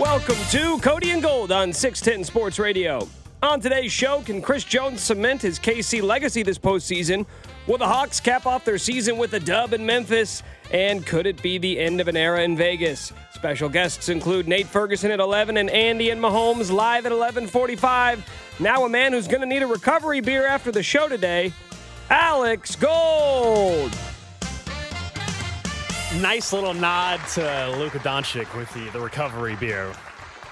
Welcome to Cody and Gold on 610 Sports Radio. On today's show, can Chris Jones cement his KC legacy this postseason? Will the Hawks cap off their season with a dub in Memphis? And could it be the end of an era in Vegas? Special guests include Nate Ferguson at 11 and Andy and Mahomes live at 11:45. Now a man who's going to need a recovery beer after the show today, Alex Gold. Nice little nod to Luka Doncic with the, the recovery beer.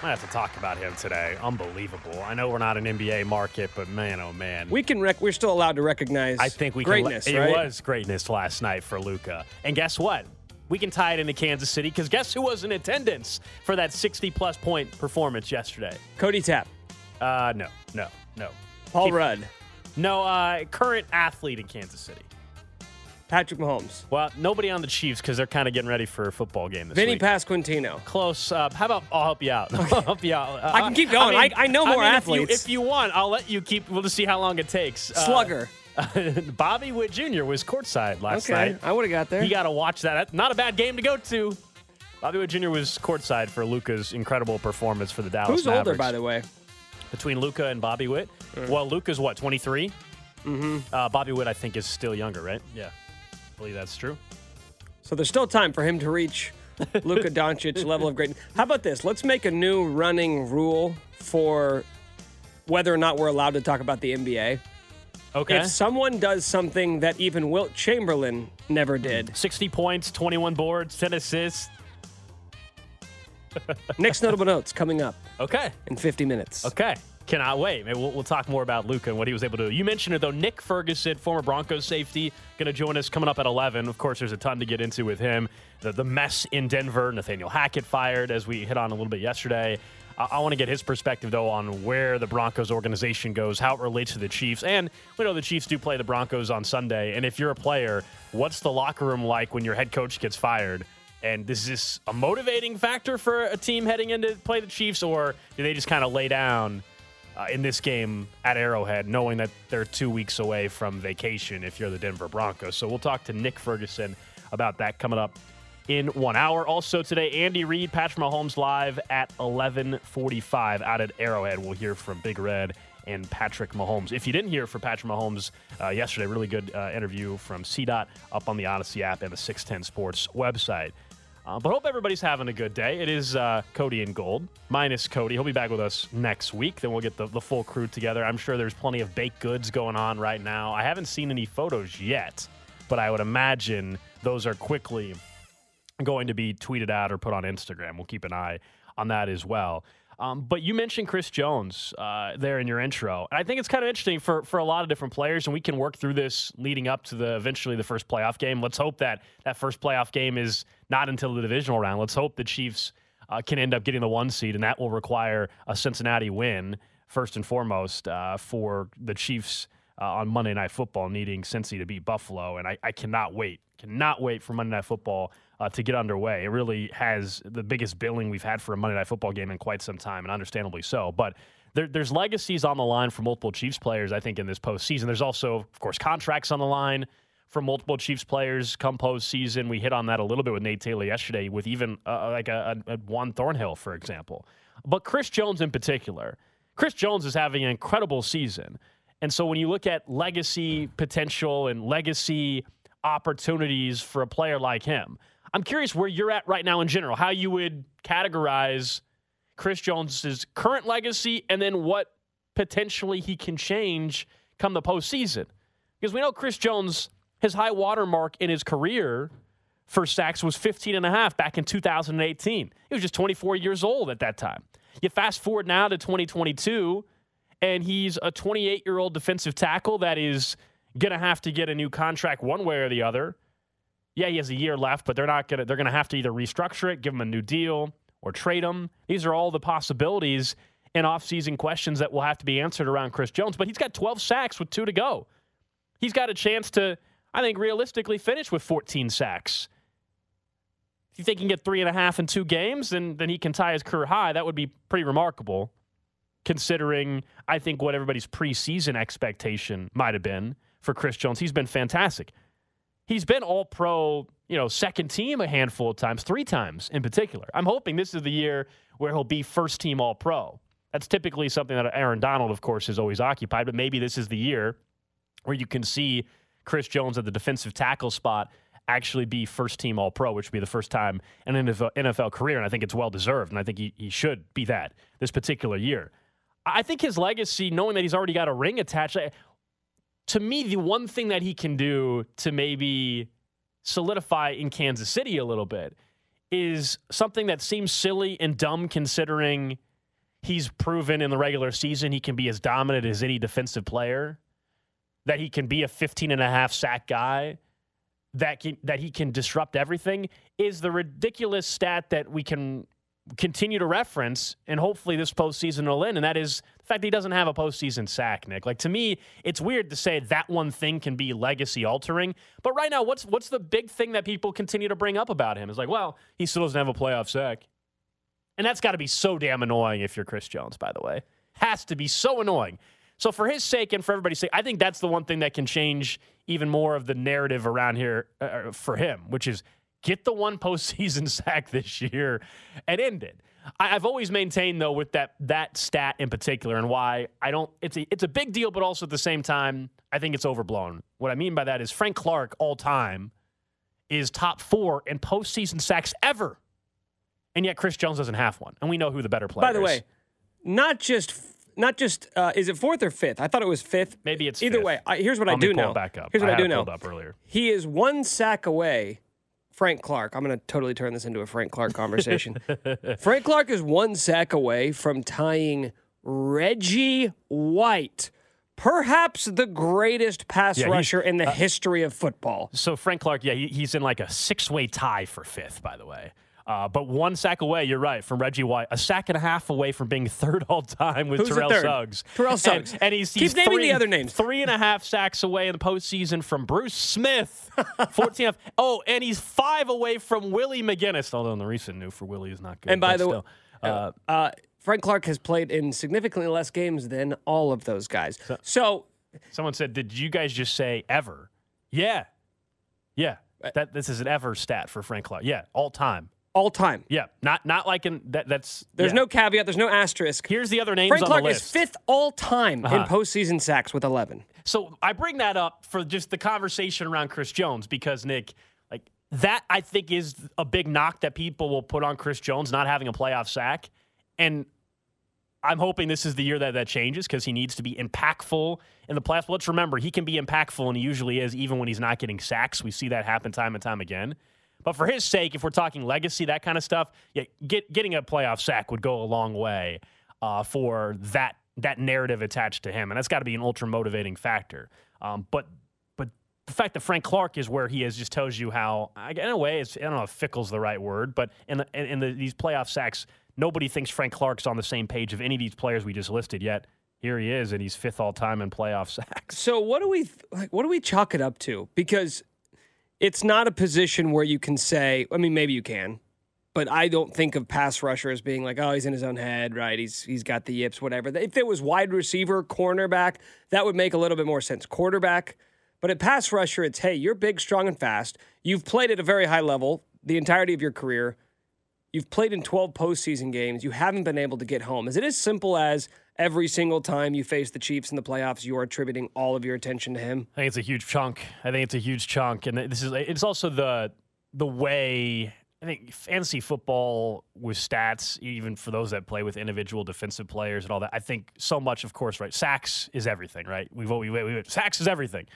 I have to talk about him today. Unbelievable. I know we're not an NBA market, but man, oh man. We can rec- we're still allowed to recognize I think we greatness, can. right? It was greatness last night for Luka. And guess what? We can tie it into Kansas City because guess who was in attendance for that 60 plus point performance yesterday? Cody Tapp, Uh, no, no, no. Paul Keep- Rudd, No, uh, current athlete in Kansas City. Patrick Mahomes, Well, nobody on the Chiefs because they're kind of getting ready for a football game this Vinny week. Pasquantino. Close. Uh, how about I'll help you out? I'll help you out. Uh, I can keep going. I- I know more mean, if you- athletes. If you, want, I'll let you keep. We'll just see how long it takes. Uh, Slugger. Bobby Witt Jr. was courtside last okay, night. I would have got there. You got to watch that. Not a bad game to go to. Bobby Witt Jr. was courtside for Luka's incredible performance for the Dallas Who's Mavericks. older, by the way? Between Luca and Bobby Witt? Well, Luka's what, 23? Mm-hmm. Uh, Bobby Witt, I think, is still younger, right? Yeah. Believe that's true. So there's still time for him to reach Luka Doncic level of greatness. How about this? Let's make a new running rule for whether or not we're allowed to talk about the NBA. Okay. If someone does something that even Wilt Chamberlain never did, 60 points, 21 boards, 10 assists. Next notable notes coming up Okay. in 50 minutes. Okay. Cannot wait. Maybe we'll, we'll talk more about Luka and what he was able to do. You mentioned it, though. Nick Ferguson, former Broncos safety, going to join us coming up at 11. Of course, there's a ton to get into with him. The, the mess in Denver, Nathaniel Hackett fired, as we hit on a little bit yesterday. I, I want to get his perspective, though, on where the Broncos organization goes, how it relates to the Chiefs. And we know the Chiefs do play the Broncos on Sunday. And if you're a player, what's the locker room like when your head coach gets fired? And is this a motivating factor for a team heading into to play the Chiefs, or do they just kind of lay down uh, in this game at Arrowhead, knowing that they're two weeks away from vacation if you're the Denver Broncos? So we'll talk to Nick Ferguson about that coming up in one hour. Also today, Andy Reid, Patrick Mahomes live at 11:45 out at Arrowhead. We'll hear from Big Red and Patrick Mahomes. If you didn't hear from Patrick Mahomes uh, yesterday, really good uh, interview from CDOT up on the Odyssey app and the 610 Sports website. Uh, but hope everybody's having a good day. It is uh, Cody and Gold, minus Cody. He'll be back with us next week. Then we'll get the, the full crew together. I'm sure there's plenty of baked goods going on right now. I haven't seen any photos yet, but I would imagine those are quickly going to be tweeted out or put on Instagram. We'll keep an eye on that as well. Um, but you mentioned Chris Jones uh, there in your intro. And I think it's kind of interesting for, for a lot of different players, and we can work through this leading up to the eventually the first playoff game. Let's hope that that first playoff game is not until the divisional round. Let's hope the Chiefs uh, can end up getting the one seed, and that will require a Cincinnati win first and foremost uh, for the Chiefs uh, on Monday Night Football, needing Cincy to beat Buffalo. And I, I cannot wait, cannot wait for Monday Night Football uh, to get underway. It really has the biggest billing we've had for a Monday Night Football game in quite some time, and understandably so. But there, there's legacies on the line for multiple Chiefs players, I think, in this postseason. There's also, of course, contracts on the line for multiple Chiefs players come postseason. We hit on that a little bit with Nate Taylor yesterday, with even uh, like a, a, a Juan Thornhill, for example. But Chris Jones in particular, Chris Jones is having an incredible season. And so when you look at legacy potential and legacy opportunities for a player like him, I'm curious where you're at right now in general, how you would categorize Chris Jones's current legacy and then what potentially he can change come the postseason. Because we know Chris Jones, his high water mark in his career for sacks was 15 and a half back in 2018. He was just 24 years old at that time. You fast forward now to 2022, and he's a 28 year old defensive tackle that is going to have to get a new contract one way or the other. Yeah, he has a year left, but they're not going to, they're going to have to either restructure it, give him a new deal, or trade him. These are all the possibilities and offseason questions that will have to be answered around Chris Jones. But he's got 12 sacks with two to go. He's got a chance to, I think, realistically finish with 14 sacks. If you think he can get three and a half in two games, then, then he can tie his career high. That would be pretty remarkable, considering, I think, what everybody's preseason expectation might have been for Chris Jones. He's been fantastic. He's been all pro, you know, second team a handful of times, three times in particular. I'm hoping this is the year where he'll be first team all pro. That's typically something that Aaron Donald, of course, is always occupied, but maybe this is the year where you can see Chris Jones at the defensive tackle spot actually be first team All Pro, which would be the first time in an NFL career. And I think it's well deserved. And I think he, he should be that this particular year. I think his legacy, knowing that he's already got a ring attached, to me, the one thing that he can do to maybe solidify in Kansas City a little bit is something that seems silly and dumb considering he's proven in the regular season he can be as dominant as any defensive player, that he can be a 15 and a half sack guy that can, that he can disrupt everything is the ridiculous stat that we can continue to reference, and hopefully this postseason will end, and that is the fact that he doesn't have a postseason sack, Nick. Like to me, it's weird to say that one thing can be legacy altering. But right now, what's what's the big thing that people continue to bring up about him? Is like, well, he still doesn't have a playoff sack. And that's got to be so damn annoying if you're Chris Jones, by the way. Has to be so annoying. So for his sake and for everybody's sake, I think that's the one thing that can change even more of the narrative around here uh, uh for him, which is get the one postseason sack this year and end it. I, have always maintained though with that that stat in particular and why I don't. It's a it's a big deal, but also at the same time, I think it's overblown. What I mean by that is Frank Clark all time is top four in postseason sacks ever, and yet Chris Jones doesn't have one, and we know who the better player. Is. By the is. way, not just not just uh, is it fourth or fifth? I thought it was fifth. Maybe it's either fifth. way. I, here's what I'll I do know. back up. Here's what I I, do know. up earlier. He is one sack away. Frank Clark. I'm going to totally turn this into a Frank Clark conversation. Frank Clark is one sack away from tying Reggie White, perhaps the greatest pass Yeah, rusher in the history of football. So Frank Clark, yeah, he, he's in like a six-way tie for fifth, by the way. Uh, but one sack away, you're right, from Reggie White. A sack and a half away from being third all time with Who's Terrell? Suggs. Terrell Suggs. And, he's, Keep he's naming three, the other names. Three and a half sacks away in the postseason from Bruce Smith. 14 half. Oh, and he's five away from Willie McGinest. Although in the recent new for Willie is not good. And by the way, still. Uh, Uh, Frank Clark has played in significantly less games than all of those guys. So, someone said, "Did you guys just say ever?" Yeah, yeah. That this is an ever stat for Frank Clark. Yeah, all time. All time. Yeah, not not like in that. That's There's yeah. no caveat. There's no asterisk. Here's the other names Frank Clark is fifth all time in Uh-huh. postseason sacks with 11. So I bring that up for just the conversation around Chris Jones because Nick, like that, I think is a big knock that people will put on Chris Jones not having a playoff sack, and I'm hoping this is the year that that changes because he needs to be impactful in the playoffs. Let's remember he can be impactful, and he usually is, even when he's not getting sacks. We see that happen time and time again. But for his sake, if we're talking legacy, that kind of stuff, yeah, get, getting a playoff sack would go a long way uh, for that that narrative attached to him, and that's got to be an ultra motivating factor. Um, but but the fact that Frank Clark is where he is just tells you how, in a way, it's, I don't know if fickle's the right word, but in the, in the, these playoff sacks, nobody thinks Frank Clark's on the same page of any of these players we just listed yet. Here he is, and he's fifth all time in playoff sacks. So what do we like? What do we chalk it up to? Because it's not a position where you can say. I mean, maybe you can, but I don't think of pass rusher as being like, oh, he's in his own head, right? He's he's got the yips, whatever. If it was wide receiver, cornerback, that would make a little bit more sense. Quarterback, but at pass rusher, it's hey, you're big, strong, and fast. You've played at a very high level the entirety of your career. You've played in 12 postseason games. You haven't been able to get home. Is it as simple as every single time you face the Chiefs in the playoffs, you are attributing all of your attention to him? I think it's a huge chunk. I think it's a huge chunk, and this is it's also the the way I think fantasy football with stats, even for those that play with individual defensive players and all that, I think so much, of course, right? Sacks is everything, right? We've we, we, we sacks is everything.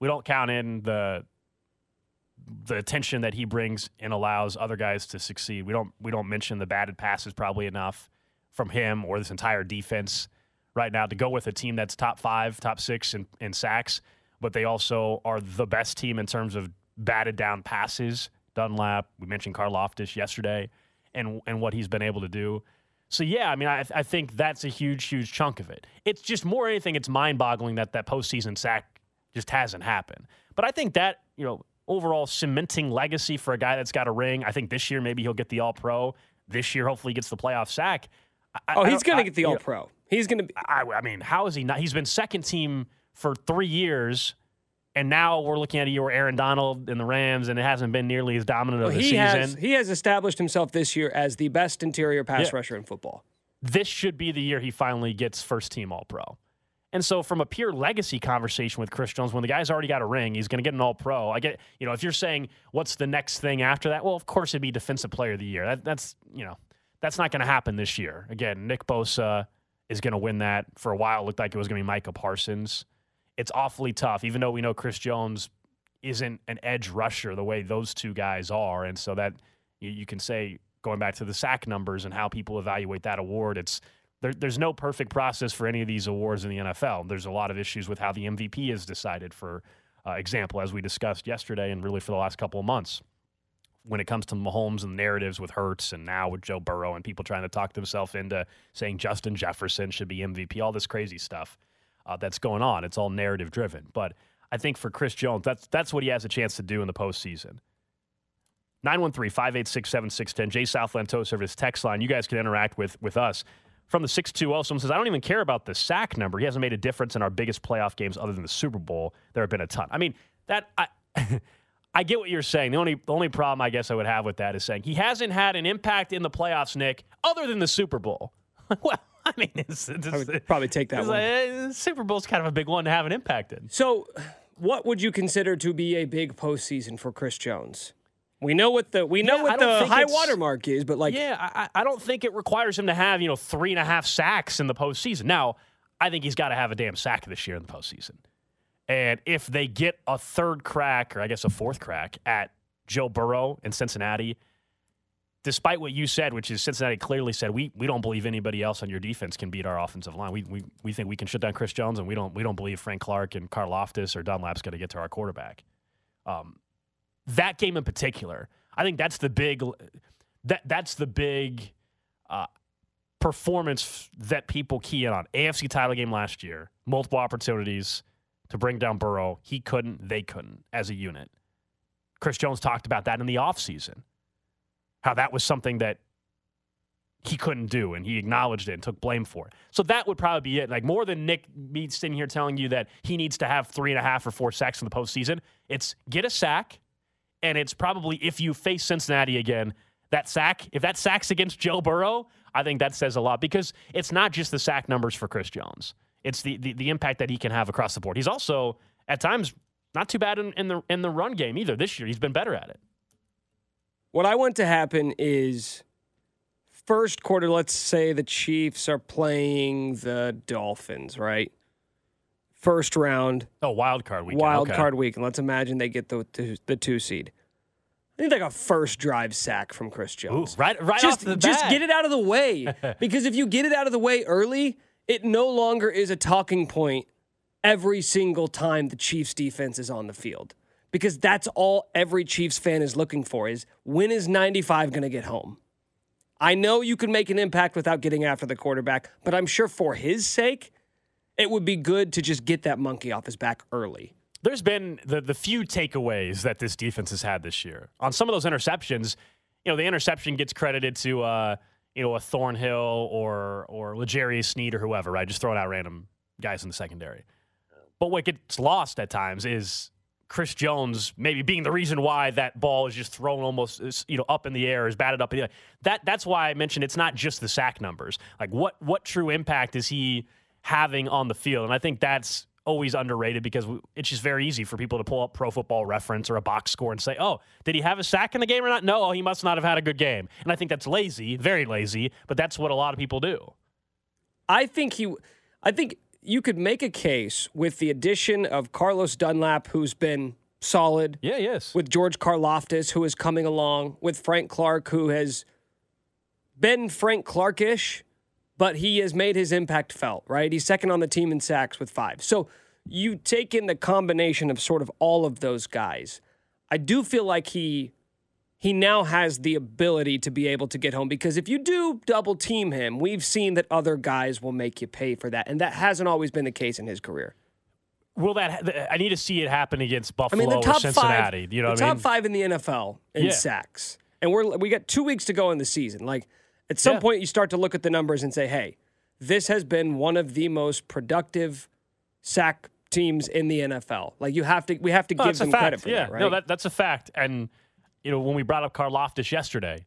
We don't count in the the attention that he brings and allows other guys to succeed. We don't we don't mention the batted passes probably enough from him or this entire defense right now to go with a team that's top five, top six in, in sacks, but they also are the best team in terms of batted down passes Dunlap. We mentioned Karlaftis yesterday, and and what he's been able to do. So yeah, I mean, I, I think that's a huge, huge chunk of it. It's just more anything. It's mind-boggling that that postseason sack just hasn't happened. But I think that you know overall cementing legacy for a guy that's got a ring. I think this year maybe he'll get the All Pro. This year, hopefully, he gets the playoff sack. I, oh, he's going to get the All Pro. He's going to be. I, I mean, how is he not? He's been second team for three years and now we're looking at a year where Aaron Donald and the Rams, and it hasn't been nearly as dominant well, of a he season. Has, he has established himself this year as the best interior pass yeah. rusher in football. This should be the year he finally gets first team All Pro. And so, from a pure legacy conversation with Chris Jones, when the guy's already got a ring, he's going to get an All Pro. I get, you know, if you're saying what's the next thing after that, well, of course it'd be Defensive Player of the Year. That, that's, you know, that's not going to happen this year. Again, Nick Bosa is going to win that. For a while, it looked like it was going to be Micah Parsons. It's awfully tough, even though we know Chris Jones isn't an edge rusher the way those two guys are. And so that you, you can say, going back to the sack numbers and how people evaluate that award, it's there, there's no perfect process for any of these awards in the NFL. There's a lot of issues with how the MVP is decided, for uh, example, as we discussed yesterday and really for the last couple of months. When it comes to Mahomes and narratives with Hurts and now with Joe Burrow and people trying to talk themselves into saying Justin Jefferson should be MVP, all this crazy stuff uh, that's going on. It's all narrative driven. But I think for Chris Jones, that's that's what he has a chance to do in the postseason. 913-586-7610. Jay Southland Tow Service text line. You guys can interact with with us. From the 620, someone says, I don't even care about the sack number. He hasn't made a difference in our biggest playoff games other than the Super Bowl. There have been a ton. I mean, that I I get what you're saying. The only the only problem I guess I would have with that is saying he hasn't had an impact in the playoffs, Nick, other than the Super Bowl. well, I mean, it's, it's, I would probably take that one. Like, uh, Super Bowl's kind of a big one to have an impact in. So, what would you consider to be a big postseason for Chris Jones? We know what the we know yeah, what the high watermark is, but like, yeah, I, I don't think it requires him to have you know three and a half sacks in the postseason. Now, I think he's got to have a damn sack this year in the postseason. And if they get a third crack, or I guess a fourth crack at Joe Burrow in Cincinnati, despite what you said, which is Cincinnati clearly said we we don't believe anybody else on your defense can beat our offensive line. We we, we think we can shut down Chris Jones, and we don't we don't believe Frank Clark and Karlaftis or Dunlap's going to get to our quarterback. Um, that game in particular, I think that's the big that that's the big uh, performance that people key in on. AFC title game last year, multiple opportunities to bring down Burrow. He couldn't, they couldn't as a unit. Chris Jones talked about that in the offseason how that was something that he couldn't do and he acknowledged it and took blame for it. So that would probably be it. Like more than Nick me sitting here telling you that he needs to have three and a half or four sacks in the postseason, it's get a sack, and it's probably if you face Cincinnati again, that sack, if that sack's against Joe Burrow, I think that says a lot because it's not just the sack numbers for Chris Jones. It's the the, the impact that he can have across the board. He's also at times not too bad in, in the in the run game either. This year he's been better at it. What I want to happen is first quarter, let's say the Chiefs are playing the Dolphins, right? First round. Oh, wild card weekend. Wild okay. card weekend. Let's imagine they get the, the, the two seed. I need like a first drive sack from Chris Jones. Ooh, right, right just, off the bat. Just get it out of the way. because if you get it out of the way early, it no longer is a talking point every single time the Chiefs defense is on the field because that's all every Chiefs fan is looking for is when is 95 going to get home? I know you can make an impact without getting after the quarterback, but I'm sure for his sake, it would be good to just get that monkey off his back early. There's been the the few takeaways that this defense has had this year. On some of those interceptions, you know, the interception gets credited to uh, you know, a Thornhill or or L'Jarius Sneed or whoever, right? Just throwing out random guys in the secondary. But what gets lost at times is Chris Jones maybe being the reason why that ball is just thrown almost you know up in the air, is batted up in the air. That that's why I mentioned it's not just the sack numbers. Like what what true impact is he having on the field? And I think that's always underrated because it's just very easy for people to pull up Pro Football Reference or a box score and say, "Oh, did he have a sack in the game or not?" No, oh, he must not have had a good game. And I think that's lazy, very lazy. But that's what a lot of people do. I think he, I think you could make a case with the addition of Carlos Dunlap, who's been solid. Yeah, yes. With George Karlaftis, who is coming along, with Frank Clark, who has been Frank Clarkish, but he has made his impact felt, right? He's second on the team in sacks with five. So you take in the combination of sort of all of those guys. I do feel like he he now has the ability to be able to get home because if you do double team him, we've seen that other guys will make you pay for that. And that hasn't always been the case in his career. Will that? I need to see it happen against Buffalo I mean, the top or Cincinnati. Five, you know, the top I mean? five in the NFL in yeah. sacks, and we're we got two weeks to go in the season. Like at some yeah. point, you start to look at the numbers and say, "Hey, this has been one of the most productive sack teams in the NFL." Like you have to, we have to give them credit for yeah. that, right? No, that, that's a fact, and you know, when we brought up Karlaftis yesterday,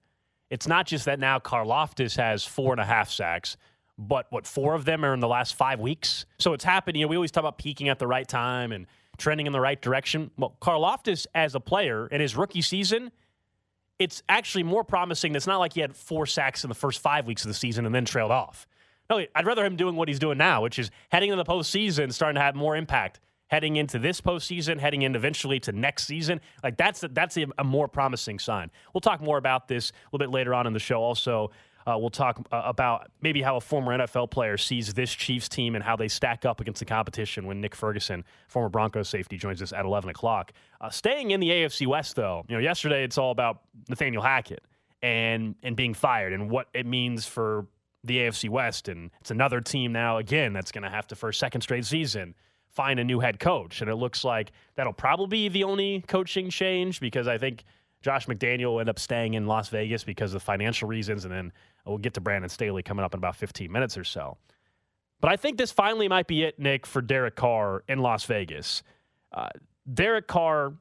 it's not just that now Karlaftis has four and a half sacks, but what, four of them are in the last five weeks? So it's happened. You know, we always talk about peaking at the right time and trending in the right direction. Well, Karlaftis as a player in his rookie season, it's actually more promising. It's not like he had four sacks in the first five weeks of the season and then trailed off. No, I'd rather him doing what he's doing now, which is heading into the postseason, starting to have more impact heading into this postseason, heading in eventually to next season. Like that's a, that's a, a, more promising sign. We'll talk more about this a little bit later on in the show. Also, uh, we'll talk uh, about maybe how a former NFL player sees this Chiefs team and how they stack up against the competition when Nick Ferguson, former Broncos safety, joins us at 11 o'clock. Uh, staying in the AFC West, though, you know, yesterday it's all about Nathaniel Hackett and and being fired and what it means for the AFC West. And it's another team now again that's going to have to for a second straight season find a new head coach. And it looks like that'll probably be the only coaching change because I think Josh McDaniel will end up staying in Las Vegas because of financial reasons. And then we'll get to Brandon Staley coming up in about 15 minutes or so. But I think this finally might be it, Nick, for Derek Carr in Las Vegas. Uh, Derek Carr,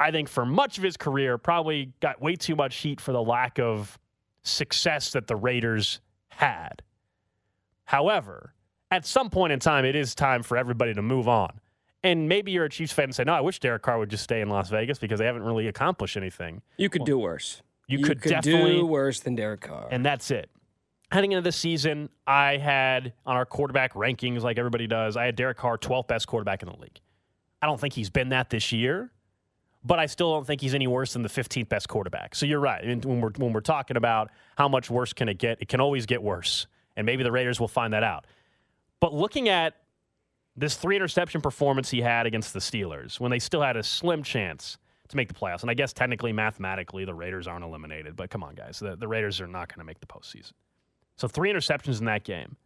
I think for much of his career, probably got way too much heat for the lack of success that the Raiders had. However, at some point in time, it is time for everybody to move on. And maybe you're a Chiefs fan and say, no, I wish Derek Carr would just stay in Las Vegas because they haven't really accomplished anything. You could well, do worse. You, you could, could definitely do worse than Derek Carr. And that's it. Heading into the season, I had on our quarterback rankings, like everybody does, I had Derek Carr 12th best quarterback in the league. I don't think he's been that this year, but I still don't think he's any worse than the 15th best quarterback. So you're right. I mean, when we're when we're talking about how much worse can it get, it can always get worse, and maybe the Raiders will find that out. But looking at this three interception performance he had against the Steelers when they still had a slim chance to make the playoffs, and I guess technically, mathematically, the Raiders aren't eliminated, but come on, guys, the, the Raiders are not going to make the postseason. So three interceptions in that game.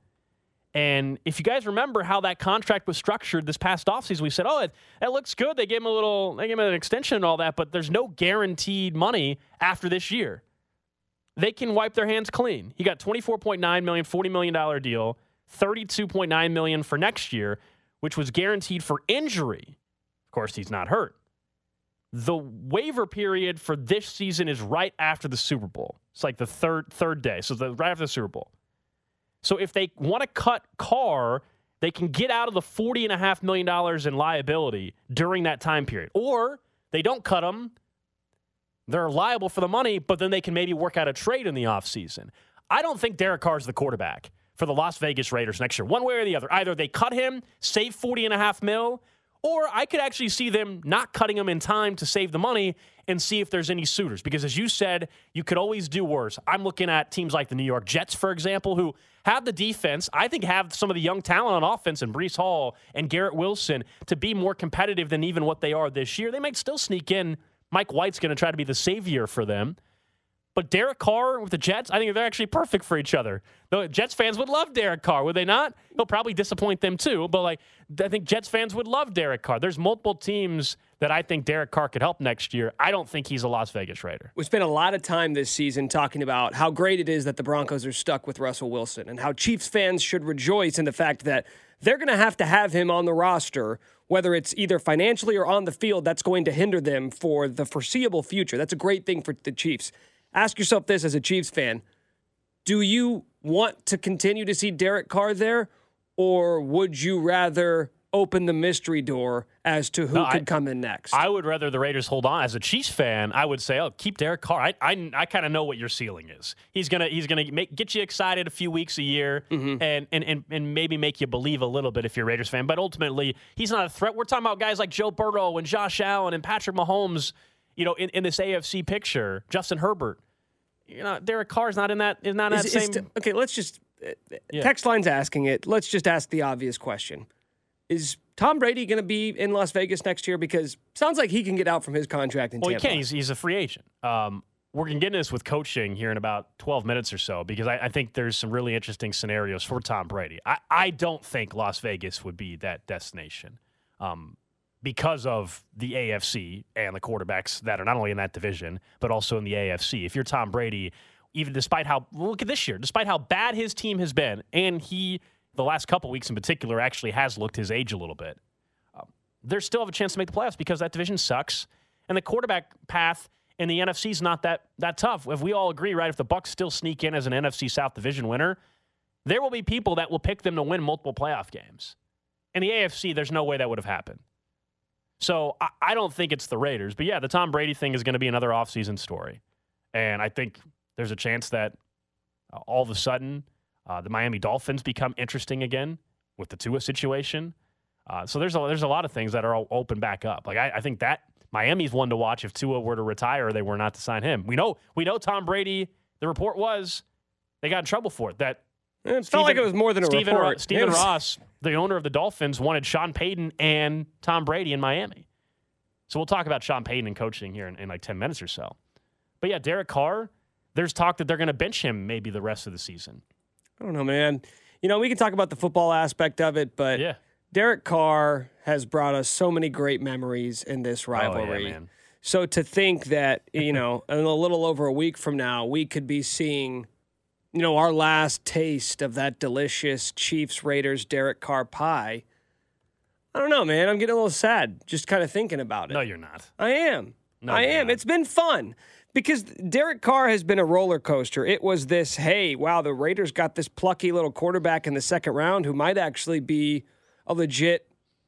And if you guys remember how that contract was structured this past offseason, we said, oh, it, that looks good. They gave him a little, they gave him an extension and all that, but there's no guaranteed money after this year. They can wipe their hands clean. He got $24.9 million, $40 million deal. 32.9 million for next year, which was guaranteed for injury. Of course, he's not hurt. The waiver period for this season is right after the Super Bowl. It's like the third third day, so the, right after the Super Bowl. So if they want to cut Carr, they can get out of the forty and a half million dollars in liability during that time period, or they don't cut him. They're liable for the money, but then they can maybe work out a trade in the offseason. I don't think Derek Carr is the quarterback for the Las Vegas Raiders next year, one way or the other. Either they cut him, save 40 and a half mil, or I could actually see them not cutting him in time to save the money and see if there's any suitors. Because as you said, you could always do worse. I'm looking at teams like the New York Jets, for example, who have the defense, I think have some of the young talent on offense and Breece Hall and Garrett Wilson to be more competitive than even what they are this year. They might still sneak in. Mike White's going to try to be the savior for them. But Derek Carr with the Jets, I think they're actually perfect for each other. The Jets fans would love Derek Carr, would they not? He'll probably disappoint them too, but like I think Jets fans would love Derek Carr. There's multiple teams that I think Derek Carr could help next year. I don't think he's a Las Vegas Raider. We spent a lot of time this season talking about how great it is that the Broncos are stuck with Russell Wilson and how Chiefs fans should rejoice in the fact that they're going to have to have him on the roster whether it's either financially or on the field, that's going to hinder them for the foreseeable future. That's a great thing for the Chiefs ask yourself this as a Chiefs fan do you want to continue to see Derek Carr there, or would you rather open the mystery door as to who No, could I- come in next. I would rather the Raiders hold on. As a Chiefs fan, I would say, "Oh, keep Derek Carr." I I, I kind of know what your ceiling is. He's gonna he's gonna make, get you excited a few weeks a year, Mm-hmm. and, and and and maybe make you believe a little bit if you're a Raiders fan. But ultimately, he's not a threat. We're talking about guys like Joe Burrow and Josh Allen and Patrick Mahomes. You know, in, in this AFC picture, Justin Herbert. You know, Derek Carr's not in that is not Is- that is same. t- okay, let's just. uh, Yeah. Text line's asking it. Let's just ask the obvious question: Is Tom Brady going to be in Las Vegas next year? Because sounds like he can get out from his contract in Well, he Tampa. can. He's, he's a free agent. Um, we're going to get into this with coaching here in about 12 minutes or so because I, I think there's some really interesting scenarios for Tom Brady. I, I don't think Las Vegas would be that destination um, because of the AFC and the quarterbacks that are not only in that division, but also in the AFC. If you're Tom Brady, even despite how, look at this year, despite how bad his team has been, and he, the last couple weeks in particular, actually has looked his age a little bit um, they still have a chance to make the playoffs because that division sucks, and the quarterback path in the NFC is not that that tough. If we all agree, right, if the Bucs still sneak in as an NFC South division winner, there will be people that will pick them to win multiple playoff games. In the AFC, there's no way that would have happened. So I, I don't think it's the Raiders, but yeah, the Tom Brady thing is going to be another offseason story, and I think there's a chance that uh, all of a sudden uh, the Miami Dolphins become interesting again with the Tua situation. Uh, so there's a, there's a lot of things that are open back up. Like I, I think that Miami's one to watch if Tua were to retire, they were not to sign him. We know we know Tom Brady. The report was they got in trouble for it. That Eh, it felt like it was more than a Stephen, report. Ro- was- Ross, the owner of the Dolphins, wanted Sean Payton and Tom Brady in Miami. So we'll talk about Sean Payton and coaching here in, in like 10 minutes or so. But yeah, Derek Carr, there's talk that they're going to bench him maybe the rest of the season. I don't know, man. You know, we can talk about the football aspect of it, but Yeah. Derek Carr has brought us so many great memories in this oh, rivalry. Oh, man. So to think that, you know, in a little over a week from now, we could be seeing, you know, our last taste of that delicious Chiefs Raiders Derek Carr pie. I don't know, man. I'm getting a little sad just kind of thinking about it. No, you're not. I am. No, I am. not. It's been fun because Derek Carr has been a roller coaster. It was this, hey, wow, the Raiders got this plucky little quarterback in the second round who might actually be a legit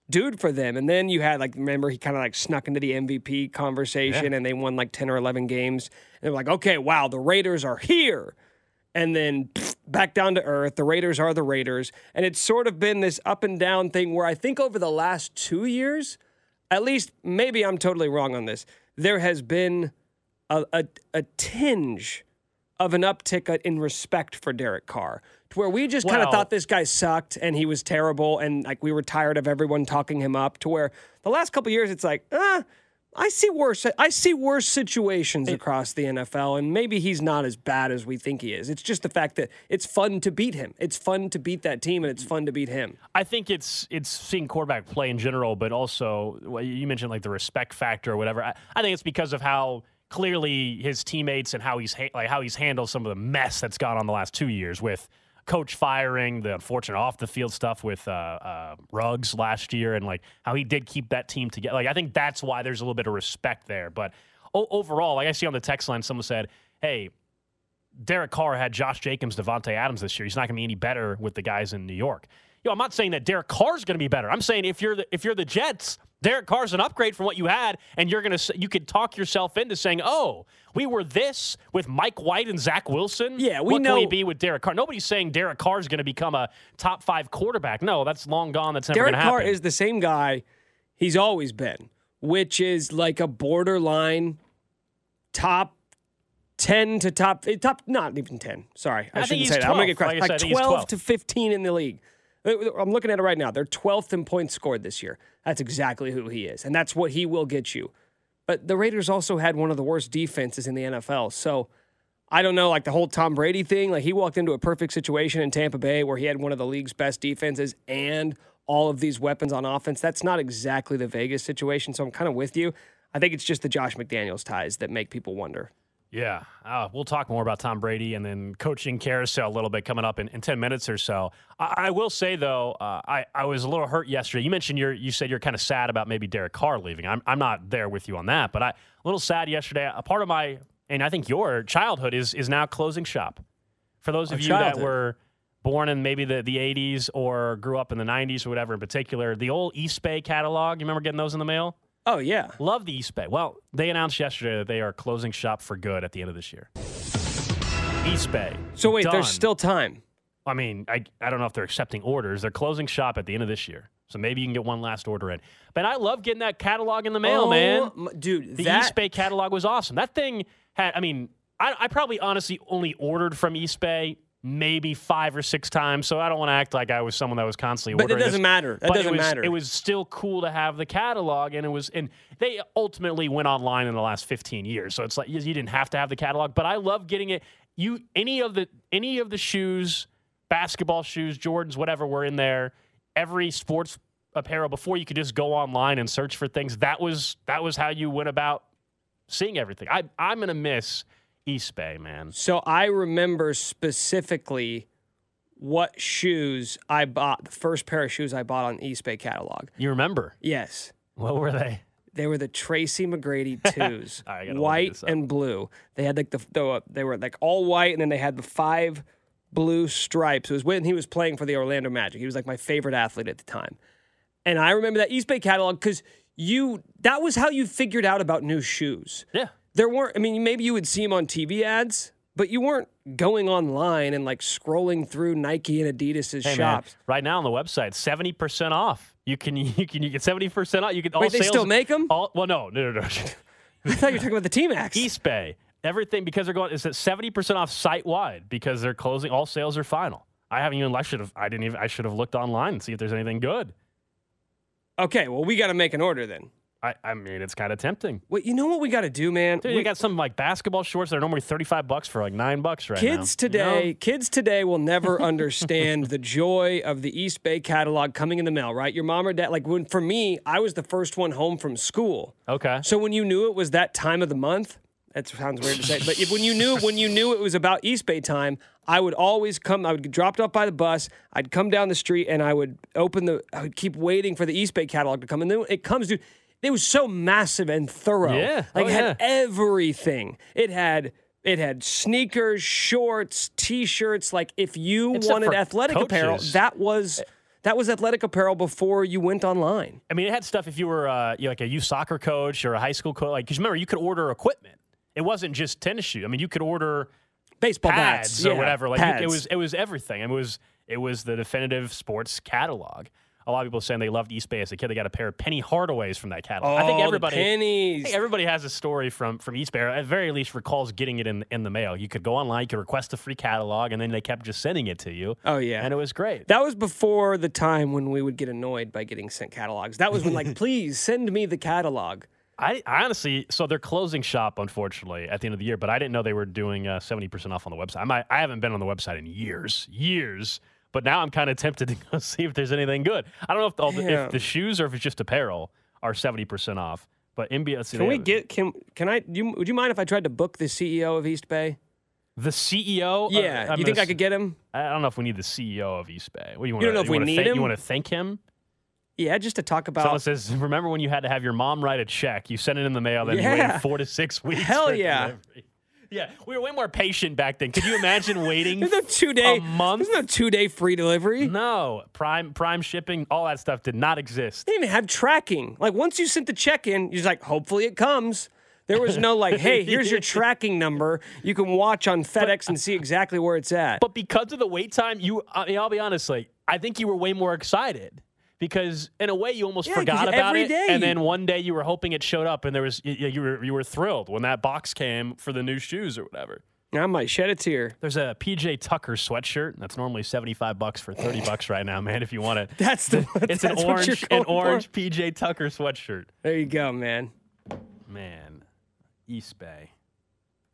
dude for them. And then you had like, remember, he kind of like snuck into the MVP conversation and they won like 10 or 11 games. And they're like, okay, wow, the Raiders are here. And then back down to earth. The Raiders are the Raiders. And it's sort of been this up and down thing where I think over the last two years, at least maybe I'm totally wrong on this. There has been a, a, a tinge of an uptick in respect for Derek Carr, to where we just kind of thought this guy sucked and he was terrible, and like we were tired of everyone talking him up. To where the last couple years, it's like, ah, I see worse. I see worse situations across the NFL, and maybe he's not as bad as we think he is. It's just the fact that it's fun to beat him. It's fun to beat that team, and it's fun to beat him. I think it's it's seeing quarterback play in general, but also well, you mentioned like the respect factor or whatever. I, I think it's because of how clearly his teammates and how he's ha- like how he's handled some of the mess that's gone on the last two years with coach firing, the unfortunate off the field stuff with uh, uh, Ruggs last year, and like how he did keep that team together. Like I think that's why there's a little bit of respect there. But o- overall, like I see on the text line, someone said, "Hey." Derek Carr had Josh Jacobs, Davante Adams this year. He's not going to be any better with the guys in New York. Yo, I'm not saying that Derek Carr's going to be better. I'm saying if you're the if you're the Jets, Derek Carr's an upgrade from what you had, and you're going to you could talk yourself into saying, "Oh, we were this with Mike White and Zach Wilson." Yeah, we what know- can we be with Derek Carr? Nobody's saying Derek Carr's going to become a top five quarterback. No, that's long gone. That's never Derek going to happen. Carr is the same guy he's always been, which is like a borderline top 10 to top eh, top not even 10. Sorry. I, I shouldn't say that. I'm going to get crossed. Like I Like, said, I think he's 12 to 15 in the league. Uh, I'm looking at it right now. They're 12th in points scored this year. That's exactly who he is. And that's what he will get you. But the Raiders also had one of the worst defenses in the NFL. So I don't know, like the whole Tom Brady thing. Like he walked into a perfect situation in Tampa Bay where he had one of the league's best defenses and all of these weapons on offense. That's not exactly the Vegas situation. So I'm kind of with you. I think it's just the Josh McDaniels ties that make people wonder. Yeah, uh, we'll talk more about Tom Brady and then coaching carousel a little bit coming up in, in ten minutes or so. I, I will say though, uh, I I was a little hurt yesterday. You mentioned you're you said you're kind of sad about maybe Derek Carr leaving. I'm I'm not there with you on that, but I a little sad yesterday. A part of my and I think your childhood is is now closing shop. For those of Our you childhood. that were born in maybe the, the 80s or grew up in the 90s or whatever in particular, the old Eastbay catalog, you remember getting those in the mail? Oh yeah. Love the Eastbay. Well, they announced yesterday that they are closing shop for good at the end of this year. Eastbay. So wait, done. there's still time. I mean, I, I don't know if they're accepting orders. They're closing shop at the end of this year. So maybe you can get one last order in. But I love getting that catalog in the mail, oh, man. m- dude, The that Eastbay catalog was awesome. That thing had, I mean, I, I probably honestly only ordered from Eastbay maybe five or six times. So I don't want to act like I was someone that was constantly But it doesn't this. matter. That But doesn't it was, matter. It was still cool to have the catalog, and it was, and they ultimately went online in the last 15 years. So it's like you didn't have to have the catalog, but I love getting it. You any of the any of the shoes, basketball shoes, Jordans, whatever were in there. Every sports apparel before you could just go online and search for things. That was that was how you went about seeing everything. I I'm gonna miss Eastbay, man. So I remember specifically what shoes I bought, the first pair of shoes I bought on Eastbay catalog. You remember Yes. what were they? They were the Tracy McGrady twos, All right, I gotta look white and blue. They had like the, the they were like all white, and then they had the five blue stripes. It was when he was playing for the Orlando Magic. He was like my favorite athlete at the time, and I remember that Eastbay catalog because you that was how you figured out about new shoes. Yeah. There weren't. I mean, maybe you would see them on TV ads, but you weren't going online and like scrolling through Nike and Adidas's Hey, man, shops. right now on the website, seventy percent off. You can you can you get seventy percent off. You can all Wait, they sales, still make 'em? All, well, no, no, no, no. I thought you were talking about the T-Macs. Eastbay, everything because they're going is at seventy percent off site wide because they're closing. All sales are final. I haven't even. I should have. I didn't even. I should have looked online and see if there's anything good. Okay, well we got to make an order then. I, I mean, it's kind of tempting. Wait, you know what we got to do, man? Dude, We- got some like basketball shorts that are normally thirty five bucks for like nine bucks right now. kids you know? today, kids today will never understand the joy of the Eastbay catalog coming in the mail. Right, your mom or dad. Like when for me, I was the first one home from school. Okay. So when you knew it was that time of the month, that sounds weird to say, but if, when you knew when you knew it was about Eastbay time, I would always come. I would get dropped off by the bus. I'd come down the street and I would open the. I would keep waiting for the Eastbay catalog to come, and then it comes, dude. It was so massive and thorough. Yeah. like Oh, it had yeah. everything. It had. It had sneakers, shorts, t-shirts. Like if you Except wanted athletic apparel, that was that was athletic apparel before you went online. I mean, it had stuff if you were uh, you know, like a youth soccer coach or a high school coach. Like, because remember, you could order equipment. It wasn't just tennis shoes. I mean, you could order Baseball pads bats or yeah, whatever. Like, you- it was it was everything. It was it was the definitive sports catalog. A lot of people saying they loved Eastbay as a kid. They got a pair of Penny Hardaways from that catalog. I think Oh, everybody. Pennies. think everybody has a story from from Eastbay. Or at very least, recalls getting it in in the mail. You could go online, you could request a free catalog, and then they kept just sending it to you. Oh, yeah. and it was great. That was before the time when we would get annoyed by getting sent catalogs. That was when, like, please send me the catalog. I, I honestly, so they're closing shop, unfortunately, at the end of the year. But I didn't know they were doing uh, seventy percent off on the website. I, might, I haven't been on the website in years, years. But now I'm kind of tempted to go see if there's anything good. I don't know if, all the, if the shoes or if it's just apparel are seventy percent off. But NBA, see, Can we have- get? Can can I? Do you, would you mind if I tried to book the CEO of Eastbay? the CEO? Uh, Yeah. You think gonna I could get him? I don't know if we need the CEO of Eastbay. What do you want? You don't know if we need You him? want to thank him? Yeah, just to talk about. Someone says, "Remember when you had to have your mom write a check? You sent it in the mail, then you Yeah. waited four to six weeks." Hell yeah. delivery. Yeah, we were way more patient back then. Could you imagine waiting There's no two day. a month? There's no two day free delivery. No, prime prime shipping, all that stuff did not exist. They didn't even have tracking. Like once you sent the check in, you're just like, hopefully it comes. There was no like, hey, here's your tracking number. You can watch on FedEx and see exactly where it's at. But because of the wait time, you I mean, I'll be honest, like I think you were way more excited because in a way you almost Yeah, forgot about it, day and then one day you were hoping it showed up, and there was you, you were you were thrilled when that box came for the new shoes or whatever. I might shed a tear. There's a PJ Tucker sweatshirt that's normally 75 bucks for 30 bucks right now, man. If you want it, That's the. it's an that's you're orange an going for? orange PJ Tucker sweatshirt. There you go, man. Man, Eastbay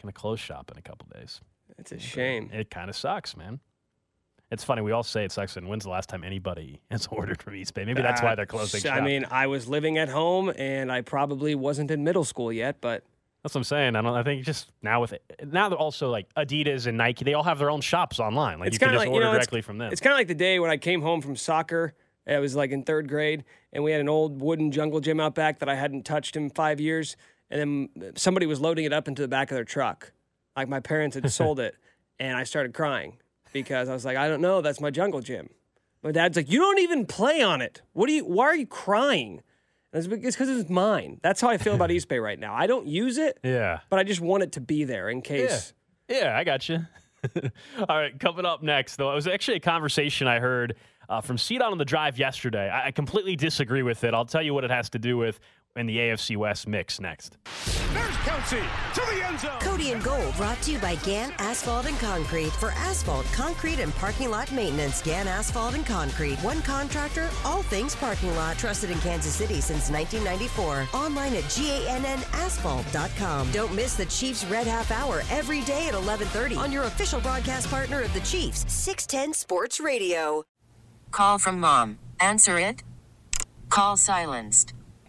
gonna close shop in a couple days. It's a shame. It kind of sucks, man. It's funny. We all say it sucks. And when's the last time anybody has ordered from Eastbay? Maybe that's why they're closing Uh, shop. I mean, I was living at home and I probably wasn't in middle school yet, but that's what I'm saying. I don't. I think just now with it, now they're also like Adidas and Nike. They all have their own shops online. Like it's you can just like order you know, directly from them. It's kind of like the day when I came home from soccer. I was like in third grade, and we had an old wooden jungle gym out back that I hadn't touched in five years. And then somebody was loading it up into the back of their truck, like my parents had sold it, and I started crying because I was like, I don't know, that's my jungle gym. My dad's like, you don't even play on it. What do you? Why are you crying? And it's because it's mine. That's how I feel about Eastbay right now. I don't use it, Yeah. but I just want it to be there in case. Yeah, I got you. All right, coming up next, though, it was actually a conversation I heard uh, from Seat on the Drive yesterday. I, I completely disagree with it. I'll tell you what it has to do with in the AFC West mix next. There's Kelce to the end zone. Cody and Gold brought to you by Gann Asphalt and Concrete. For asphalt, concrete, and parking lot maintenance, Gann Asphalt and Concrete. One contractor, all things parking lot. Trusted in Kansas City since 1994. Online at GANNasphalt.com. Don't miss the Chiefs Red Half Hour every day at 1130 on your official broadcast partner of the Chiefs, 610 Sports Radio. Call from mom. Answer it. Call silenced.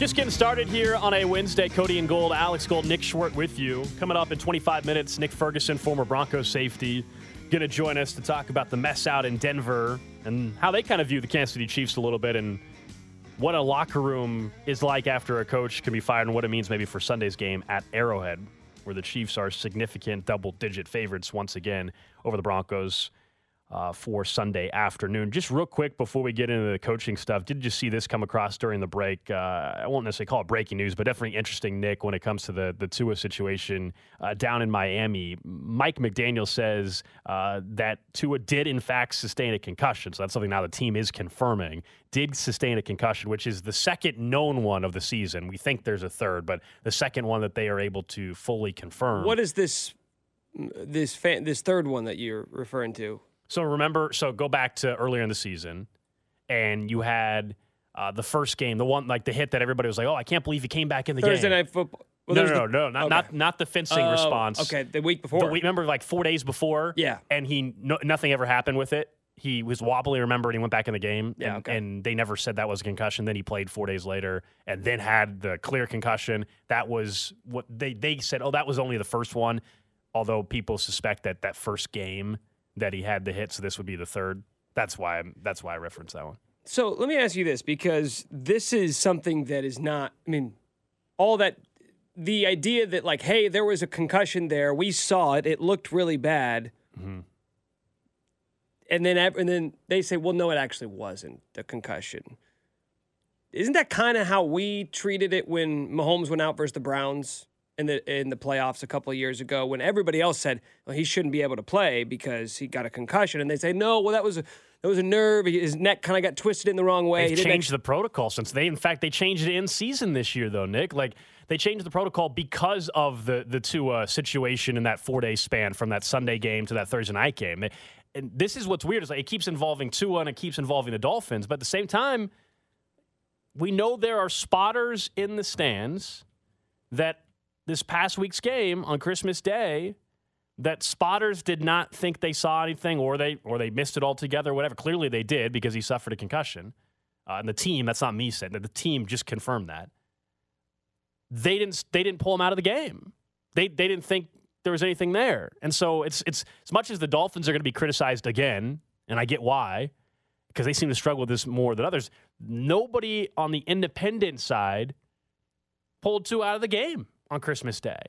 Just getting started here on a Wednesday. Cody and Gold, Alex Gold, Nick Schwartz with you. Coming up in 25 minutes, Nick Ferguson, former Broncos safety, going to join us to talk about the mess out in Denver and how they kind of view the Kansas City Chiefs a little bit and what a locker room is like after a coach can be fired and what it means maybe for Sunday's game at Arrowhead, where the Chiefs are significant double digit favorites once again over the Broncos uh, for Sunday afternoon. Just real quick before we get into the coaching stuff, did you see this come across during the break? Uh, I won't necessarily call it breaking news, but definitely interesting, Nick, when it comes to the the Tua situation uh, down in Miami. Mike McDaniel says uh, that Tua did in fact sustain a concussion, so that's something now the team is confirming. Did sustain a concussion, which is the second known one of the season. We think there's a third, but the second one that they are able to fully confirm. What is this? This fan, this third one that you're referring to? So remember, so go back to earlier in the season, and you had uh, the first game, the one like the hit that everybody was like, "Oh, I can't believe he came back in the Thursday game." night football. Well, no, no, the- no, no, not okay. not not the fencing Oh, response. Okay, the week before. The week, remember, like four days before. Yeah. and he no, nothing ever happened with it. He was wobbly, remember, and he went back in the game. Yeah, and, okay. and they never said that was a concussion. Then he played four days later, and then had the clear concussion. That was what they they said. Oh, that was only the first one. Although people suspect that that first game that he had the hit, so this would be the third. That's why I'm, that's why I referenced that one. So let me ask you this because this is something that is not, I mean, all that, the idea that, like, hey, there was a concussion there, we saw it, it looked really bad. Mm-hmm. And then, and then they say, well, no, it actually wasn't the concussion. Isn't that kind of how we treated it when Mahomes went out versus the Browns in the in the playoffs a couple of years ago? When everybody else said well, he shouldn't be able to play because he got a concussion, and they say, no, well, that was a that was a nerve. His neck kind of got twisted in the wrong way. They've didn't changed the protocol since they, in fact, they changed it in season this year, though, Nick. Like they changed the protocol because of the the Tua situation in that four day span from that Sunday game to that Thursday night game. And this is what's weird is like it keeps involving Tua and it keeps involving the Dolphins, but at the same time, we know there are spotters in the stands that this past week's game on Christmas Day that spotters did not think they saw anything or they or they missed it altogether whatever. Clearly they did because he suffered a concussion. Uh, and the team that's not me saying that the team just confirmed that. They didn't they didn't pull him out of the game. They they didn't think there was anything there. And so it's it's as much as the dolphins are going to be criticized again and i get why because they seem to struggle with this more than others nobody on the independent side pulled Tua out of the game on christmas day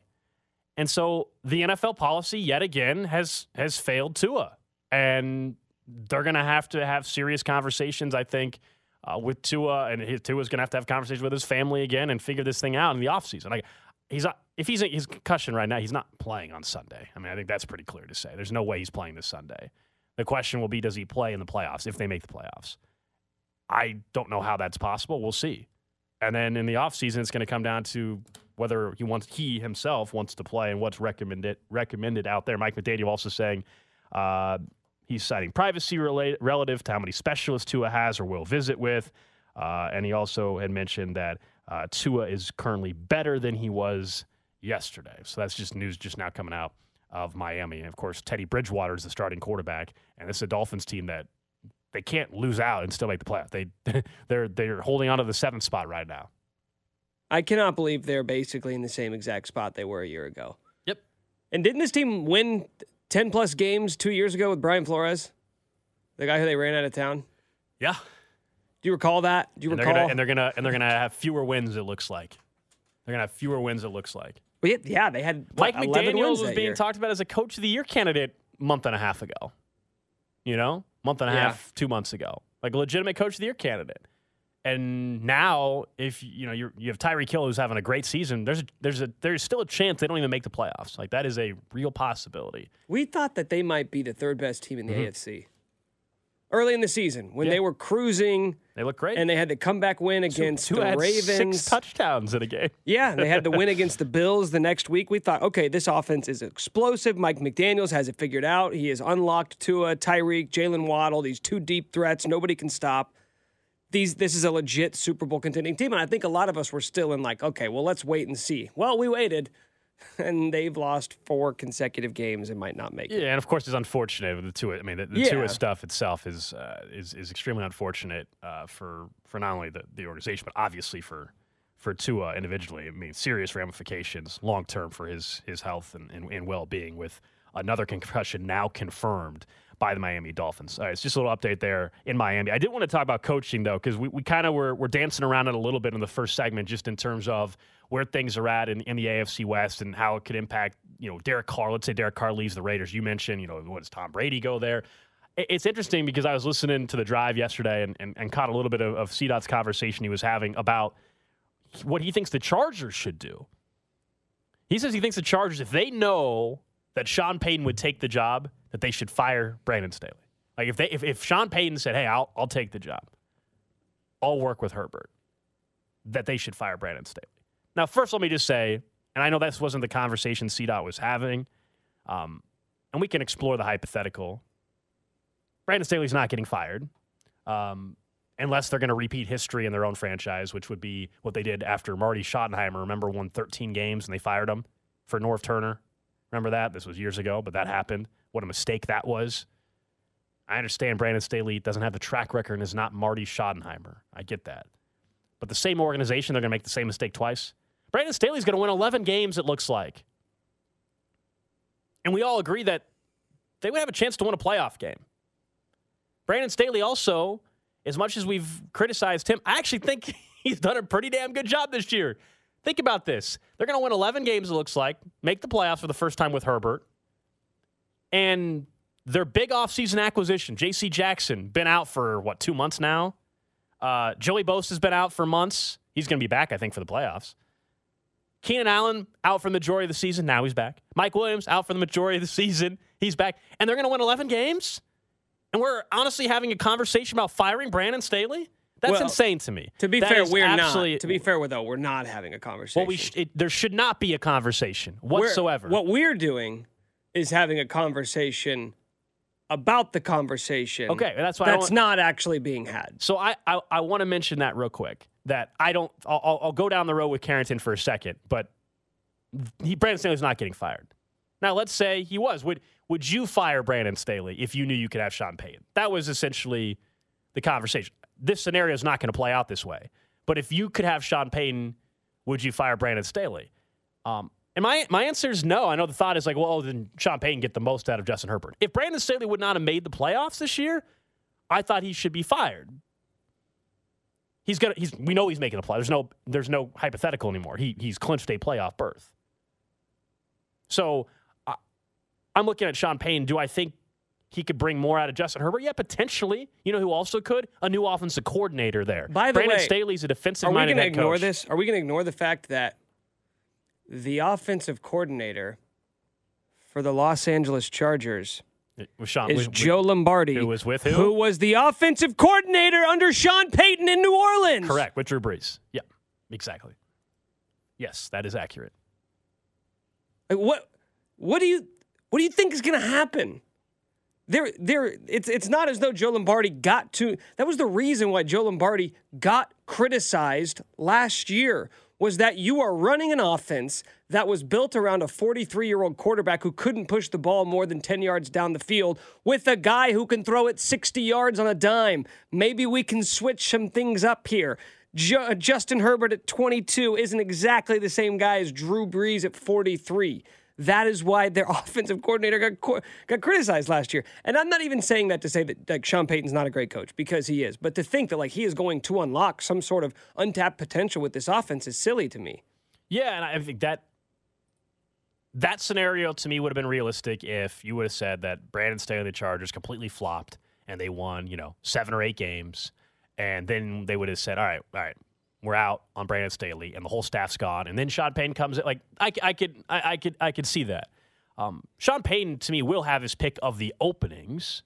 and so the NFL policy yet again has has failed Tua, and they're going to have to have serious conversations. I think uh, with Tua, and his, Tua's going to have to have conversations with his family again and figure this thing out in the offseason. Like he's if he's his concussion right now, he's not playing on Sunday. I mean, I think that's pretty clear to say. There's no way he's playing this Sunday. The question will be, does he play in the playoffs if they make the playoffs? I don't know how that's possible. We'll see. And then in the offseason, it's going to come down to whether he wants he himself wants to play and what's recommended recommended out there. Mike McDaniel also saying uh, he's citing privacy related, relative to how many specialists Tua has or will visit with, uh, and he also had mentioned that uh, Tua is currently better than he was yesterday. So that's just news just now coming out of Miami. And of course, Teddy Bridgewater is the starting quarterback, and this is a Dolphins team that they can't lose out and still make the playoff. They they're they're holding on to the seventh spot right now. I cannot believe they're basically in the same exact spot they were a year ago. Yep. And didn't this team win 10 plus games two years ago with Brian Flores, the guy who they ran out of town? Yeah. Do you recall that? Do you and recall? They're gonna, and they're gonna and they're gonna have fewer wins. It looks like they're gonna have fewer wins. It looks like. Well, yeah, yeah, they had Mike what, McDaniel was being year. talked about as a coach of the year candidate a month and a half ago. You know, month and a Yeah. half, two months ago, like a legitimate coach of the year candidate. And now, if you know you're, you have Tyreek Hill who's having a great season, there's a, there's a there's still a chance they don't even make the playoffs. Like that is a real possibility. We thought that they might be the third best team in the mm-hmm. AFC early in the season when Yeah. they were cruising They look great. and they had the comeback win against Two the had Ravens. six touchdowns in a game. Yeah, they had the win against the Bills the next week. We thought, okay, this offense is explosive. Mike McDaniels has it figured out. He has unlocked Tua, Tyreek, Jalen Waddle, these two deep threats. Nobody can stop. These this is a legit Super Bowl contending team. And I think a lot of us were still in like, okay, well, let's wait and see. Well, we waited. And they've lost four consecutive games and might not make it. Yeah, and of course it's unfortunate with the Tua. I mean, the, the Yeah. Tua stuff itself is uh, is is extremely unfortunate uh, for for not only the, the organization but obviously for for Tua individually. I mean, serious ramifications long term for his his health and, and, and well being with another concussion now confirmed by the Miami Dolphins. All right, it's just a little update there in Miami. I did want to talk about coaching though, because we, we kind of were, were dancing around it a little bit in the first segment, just in terms of where things are at in, in the AFC West and how it could impact, you know, Derek Carr. Let's say Derek Carr leaves the Raiders. You mentioned, you know, what does Tom Brady go there? It's interesting because I was listening to the drive yesterday and, and, and caught a little bit of, of CDOT's conversation he was having about what he thinks the Chargers should do. He says he thinks the Chargers, if they know that Sean Payton would take the job, that they should fire Brandon Staley. Like if they if, if Sean Payton said, "Hey, I'll I'll take the job. I'll work with Herbert," that they should fire Brandon Staley. Now, first, let me just say, and I know this wasn't the conversation CDOT was having, um, and we can explore the hypothetical. Brandon Staley's not getting fired. Um, unless they're going to repeat history in their own franchise, which would be what they did after Marty Schottenheimer. Remember, won 13 games and they fired him for Norv Turner. Remember that? This was years ago, but that happened. What a mistake that was. I understand Brandon Staley doesn't have the track record and is not Marty Schottenheimer. I get that. But the same organization, they're going to make the same mistake twice. Brandon Staley's going to win 11 games, it looks like. And we all agree that they would have a chance to win a playoff game. Brandon Staley also, as much as we've criticized him, I actually think he's done a pretty damn good job this year. Think about this. They're going to win 11 games, it looks like, make the playoffs for the first time with Herbert. And their big offseason acquisition, J.C. Jackson, been out for, what, two months now? Uh, Joey Bosa has been out for months. He's going to be back, I think, for the playoffs. Keenan Allen out for the majority of the season. Now he's back. Mike Williams out for the majority of the season. He's back. And they're going to win 11 games? And we're honestly having a conversation about firing Brandon Staley? That's Well, insane to me. To be That fair, we're not. To be fair, though, we're not having a conversation. well, we sh- it, there should not be a conversation We're- whatsoever. what we're doing is having a conversation about the conversation. Okay, that's why that's not actually being had. So I I, I want to mention that real quick. That I don't. I'll, I'll- I'll go down the road with Carrington for a second, but he Brandon Staley's not getting fired. Now let's say he was. Would would you fire Brandon Staley if you knew you could have Sean Payton? That was essentially the conversation. This scenario is not going to play out this way. But if you could have Sean Payton, would you fire Brandon Staley? Um, and my my answer is no. I know the thought is like, well, then Sean Payton get the most out of Justin Herbert. If Brandon Staley would not have made the playoffs this year, I thought he should be fired. He's gonna. He's. We know he's making a play. There's no. There's no hypothetical anymore. He he's clinched a playoff berth. So, I, I'm looking at Sean Payton. Do I think he could bring more out of Justin Herbert? Yeah, potentially. You know who also could? A new offensive coordinator there. By the Brandon way, Staley's a defensive Are we going to ignore coach. this? Are we going to ignore the fact that the offensive coordinator for the Los Angeles Chargers With Sean, is with- Joe Lombardi, who was with who? Who was the offensive coordinator under Sean Payton in New Orleans? Correct, with Drew Brees. Yeah, exactly. Yes, that is accurate. Like, what? What do you? What do you think is going to happen? There, there. It's it's not as though Joe Lombardi got to. That was the reason why Joe Lombardi got criticized last year. Was that you are running an offense that was built around a 43 year old quarterback who couldn't push the ball more than 10 yards down the field with a guy who can throw it 60 yards on a dime. Maybe we can switch some things up here. Ju- uh, Justin Herbert at 22 isn't exactly the same guy as Drew Brees at 43. That is why their offensive coordinator got got criticized last year. And I'm not even saying that to say that like Sean Payton's not a great coach because he is, but to think that like he is going to unlock some sort of untapped potential with this offense is silly to me. Yeah, and I think that that scenario to me would have been realistic if you would have said that Brandon Staley and the Chargers completely flopped and they won, you know, seven or eight games, and then they would have said, "All right, all right, we're out on Brandon Staley, and the whole staff's gone." And then Sean Payton comes in. Like I, I could, I, I could, I could see that. Um, Sean Payton to me will have his pick of the openings.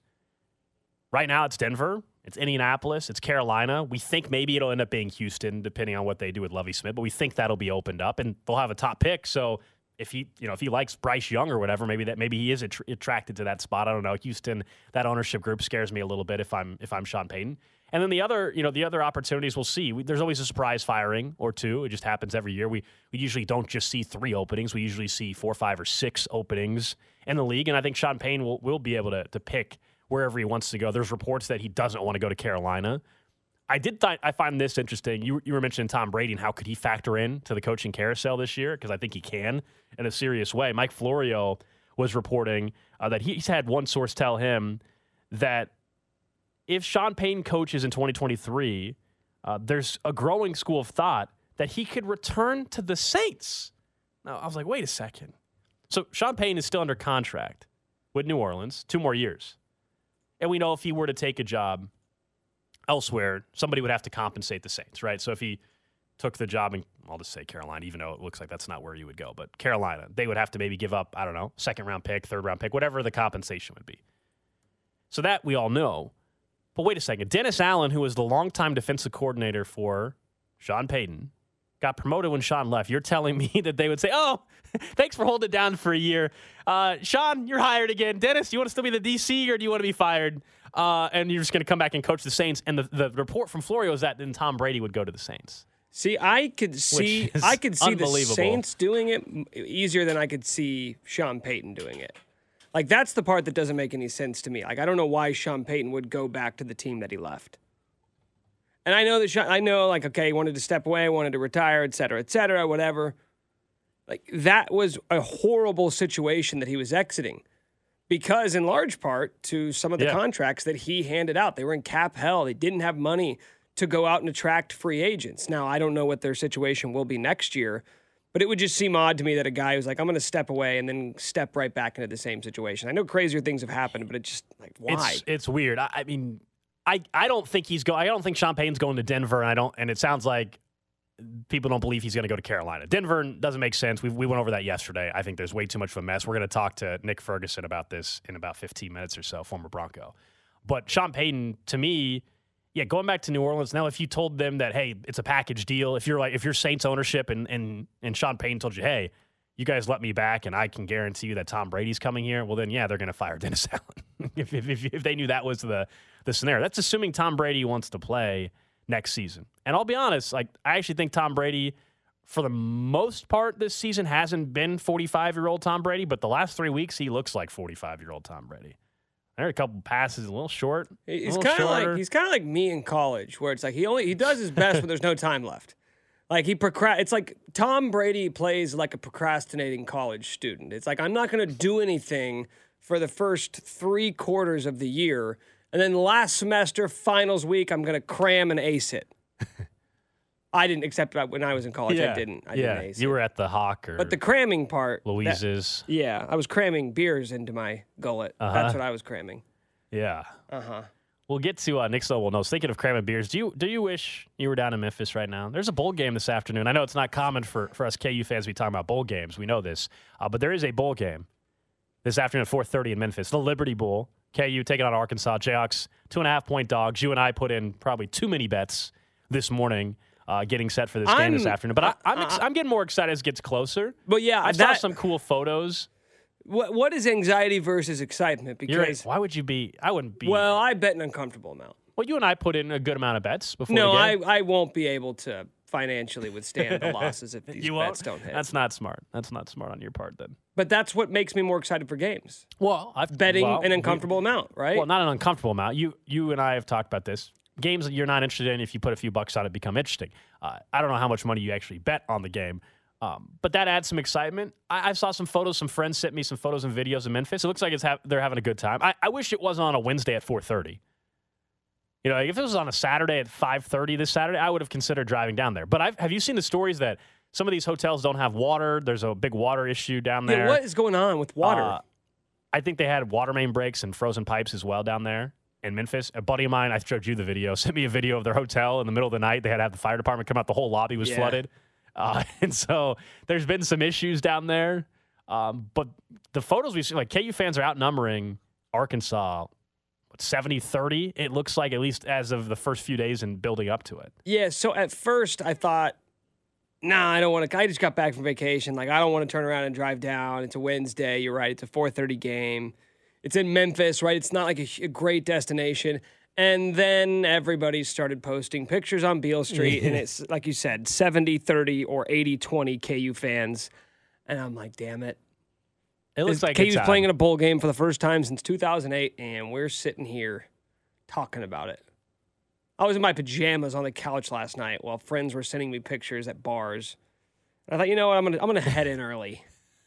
Right now, it's Denver, it's Indianapolis, it's Carolina. We think maybe it'll end up being Houston, depending on what they do with Lovie Smith. But we think that'll be opened up, and they'll have a top pick. So if he, you know, if he likes Bryce Young or whatever, maybe that maybe he is attr attracted to that spot. I don't know. Houston, that ownership group scares me a little bit if I'm if I'm Sean Payton. And then the other, you know, the other opportunities we'll see. We, there's always a surprise firing or two. It just happens every year. We we usually don't just see three openings. We usually see four, five, or six openings in the league. And I think Sean Payton will will be able to to pick wherever he wants to go. There's reports that he doesn't want to go to Carolina. I did th- I find this interesting. You, you were mentioning Tom Brady and how could he factor in to the coaching carousel this year? Because I think he can in a serious way. Mike Florio was reporting uh, that he's had one source tell him that if Sean Payton coaches in 2023, uh, there's a growing school of thought that he could return to the Saints. Now, I was like, wait a second. So Sean Payton is still under contract with New Orleans, two more years. And we know if he were to take a job elsewhere, somebody would have to compensate the Saints, right? So if he took the job in, I'll just say Carolina, even though it looks like that's not where you would go, but Carolina, they would have to maybe give up, I don't know, second round pick, third round pick, whatever the compensation would be. So that we all know. But wait a second. Dennis Allen, who was the longtime defensive coordinator for Sean Payton, got promoted when Sean left. You're telling me that they would say, oh, thanks for holding it down for a year. Uh, Sean, you're hired again. Dennis, do you want to still be the DC or do you want to be fired? Uh, and you're just going to come back and coach the Saints. And the, the report from Florio is that then Tom Brady would go to the Saints. See, I could see I could see the. Saints doing it easier than I could see Sean Payton doing it. Like that's the part that doesn't make any sense to me. Like I don't know why Sean Payton would go back to the team that he left. And I know that Sean, I know like okay, he wanted to step away, wanted to retire, et cetera, et cetera, whatever. Like that was a horrible situation that he was exiting. Because in large part to some of the Yeah. contracts that he handed out, they were in cap hell. They didn't have money to go out and attract free agents. Now, I don't know what their situation will be next year, but it would just seem odd to me that a guy who's like, I'm going to step away and then step right back into the same situation. I know crazier things have happened, but it's just like, why? It's it's weird. I, I mean, I I don't think he's going. I don't think Sean Payton's going to Denver, and I don't. And it sounds like people don't believe he's going to go to Carolina. Denver doesn't make sense. We we went over that yesterday. I think there's way too much of a mess. We're going to talk to Nick Ferguson about this in about 15 minutes or so, former Bronco. But Sean Payton, to me, yeah, going back to New Orleans now, if you told them that, hey, it's a package deal, if you're like, if you're Saints ownership and and and Sean Payton told you, hey, you guys let me back and I can guarantee you that Tom Brady's coming here, well then yeah, they're going to fire Dennis Allen if, if, if if they knew that was the the scenario. That's assuming Tom Brady wants to play next season. And I'll be honest, like I actually think Tom Brady for the most part this season hasn't been 45 year old Tom Brady, but the last three weeks he looks like 45 year old Tom Brady. There are a couple passes a little short. He's kind of like he's kind of like me in college, where it's like he only he does his best when there's no time left. Like he procrast. It's like Tom Brady plays like a procrastinating college student. It's like I'm not going to do anything for the first three quarters of the year, and then last semester, finals week, I'm going to cram and ace it. I didn't, accept except when I was in college, yeah. I didn't. I yeah, didn't ace you it. were at the Hawk or But the cramming part, that- Louise's. yeah, I was cramming beers into my gullet. Uh-huh. That's what I was cramming. yeah. Uh huh. We'll get to uh, Nick's notable notes. Thinking of cramming beers, do you do you wish you were down in Memphis right now? There's a bowl game this afternoon. I know it's not common for, for us KU fans to be talking about bowl games. We know this, uh, but there is a bowl game this afternoon at 4:30 in Memphis, the Liberty Bowl. KU taking on Arkansas Jayhawks, two and a half point dogs. You and I put in probably too many bets this morning, uh, getting set for this game this afternoon. But I, I'm I- ex- I'm getting more excited as it gets closer. But yeah, I saw that- some cool photos. What what is anxiety versus excitement? Because You're Why would you be? I wouldn't be. well, I bet an uncomfortable amount. well, you and I put in a good amount of bets before. No, the I. I won't be able to financially withstand the losses if these you bets won't. don't hit. That's not smart. That's not smart on your part then. but that's what makes me more excited for games. Well, I've Betting well, an we- uncomfortable amount, right? Well, not an uncomfortable amount. You you and I have talked about this. Games that you're not interested in, if you put a few bucks on it, become interesting. Uh, I don't know how much money you actually bet on the game, um, but that adds some excitement. I, I saw some photos. Some friends sent me some photos and videos of Memphis. It looks like it's ha- they're having a good time. I, I wish it wasn't on a Wednesday at 4:30. You know, if it was on a Saturday at 5:30 this Saturday, I would have considered driving down there. But I've, have you seen the stories that some of these hotels don't have water? There's a big water issue down there. yeah, what is going on with water? Uh, I think they had water main breaks and frozen pipes as well down there in Memphis. A buddy of mine, I showed you the video, sent me a video of their hotel in the middle of the night. They had to have the fire department come out. The whole lobby was Yeah. flooded. Uh, and so there's been some issues down there. Um, but the photos we see, like KU fans are outnumbering Arkansas, what, 70 30? It looks like, at least as of the first few days and building up to it. yeah, so at first I thought, nah, I don't want to. I just got back from vacation. Like I don't want to turn around and drive down. It's a Wednesday. You're right. It's a 4:30 game. It's in Memphis, right? It's not like a, a great destination. And then everybody started posting pictures on Beale Street, and it's like you said, 70 30 or 80 20 KU fans. And I'm like, damn it. It looks It's- like KU's playing um, in a bowl game for the first time since 2008, and we're sitting here talking about it. I was in my pajamas on the couch last night while friends were sending me pictures at bars. And I thought, you know what, I'm gonna I'm gonna head in early.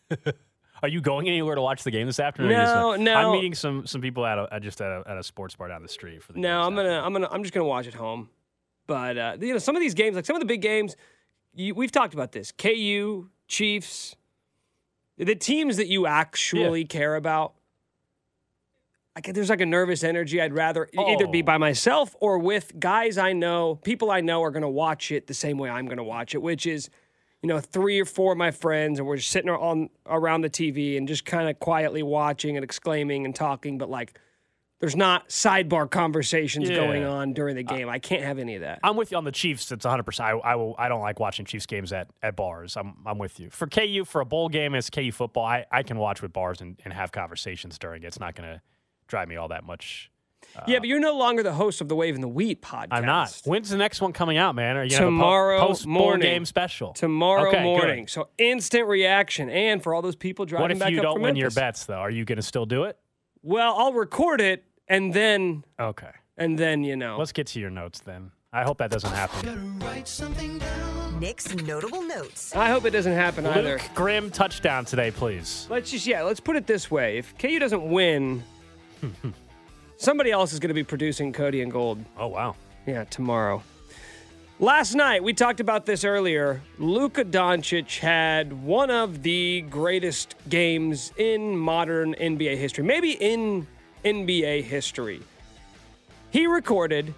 Are you going anywhere to watch the game this afternoon? No, no. I'm meeting some some people at, a, just at a, at a sports bar down the street for the. No, I'm gonna. I'm gonna I'm just gonna watch at home. But uh, you know, some of these games, like some of the big games, you, we've talked about this. KU, Chiefs, the teams that you actually care about. I get, there's like a nervous energy. I'd rather e- either be Oh. by myself or with guys I know, people I know are going to watch it the same way I'm going to watch it, which is, you know, three or four of my friends, and we're just sitting on around the TV and just kind of quietly watching and exclaiming and talking, but like. There's not sidebar conversations Yeah. going on during the game. I can't have any of that. I'm with you on the Chiefs. It's 100. percent I, I will. I don't like watching Chiefs games at, at bars. I'm I'm with you. For KU, for a bowl game as KU football, I, I can watch with bars and, and have conversations during it. It's not going to drive me all that much. Yeah, but you're no longer the host of the Wave and the Wheat podcast. I'm not. When's the next one coming out, man? Are you gonna Tomorrow po- post morning game special? Tomorrow Okay, good. morning. So instant reaction. And for all those people driving the show, What if back you up don't from win your bets though? Are you going to still do it? Well, I'll record it and then Okay. and then you know. Let's get to your notes then. I hope that doesn't happen. Nick's notable notes. I hope it doesn't happen either. Luke Grimm touchdown today, please. Let's just yeah, let's put it this way. If KU doesn't win, somebody else is going to be producing Cody and Gold. Oh wow. Yeah, tomorrow. Last night, we talked about this earlier. Luka Doncic had one of the greatest games in modern NBA history, maybe in NBA history. He recorded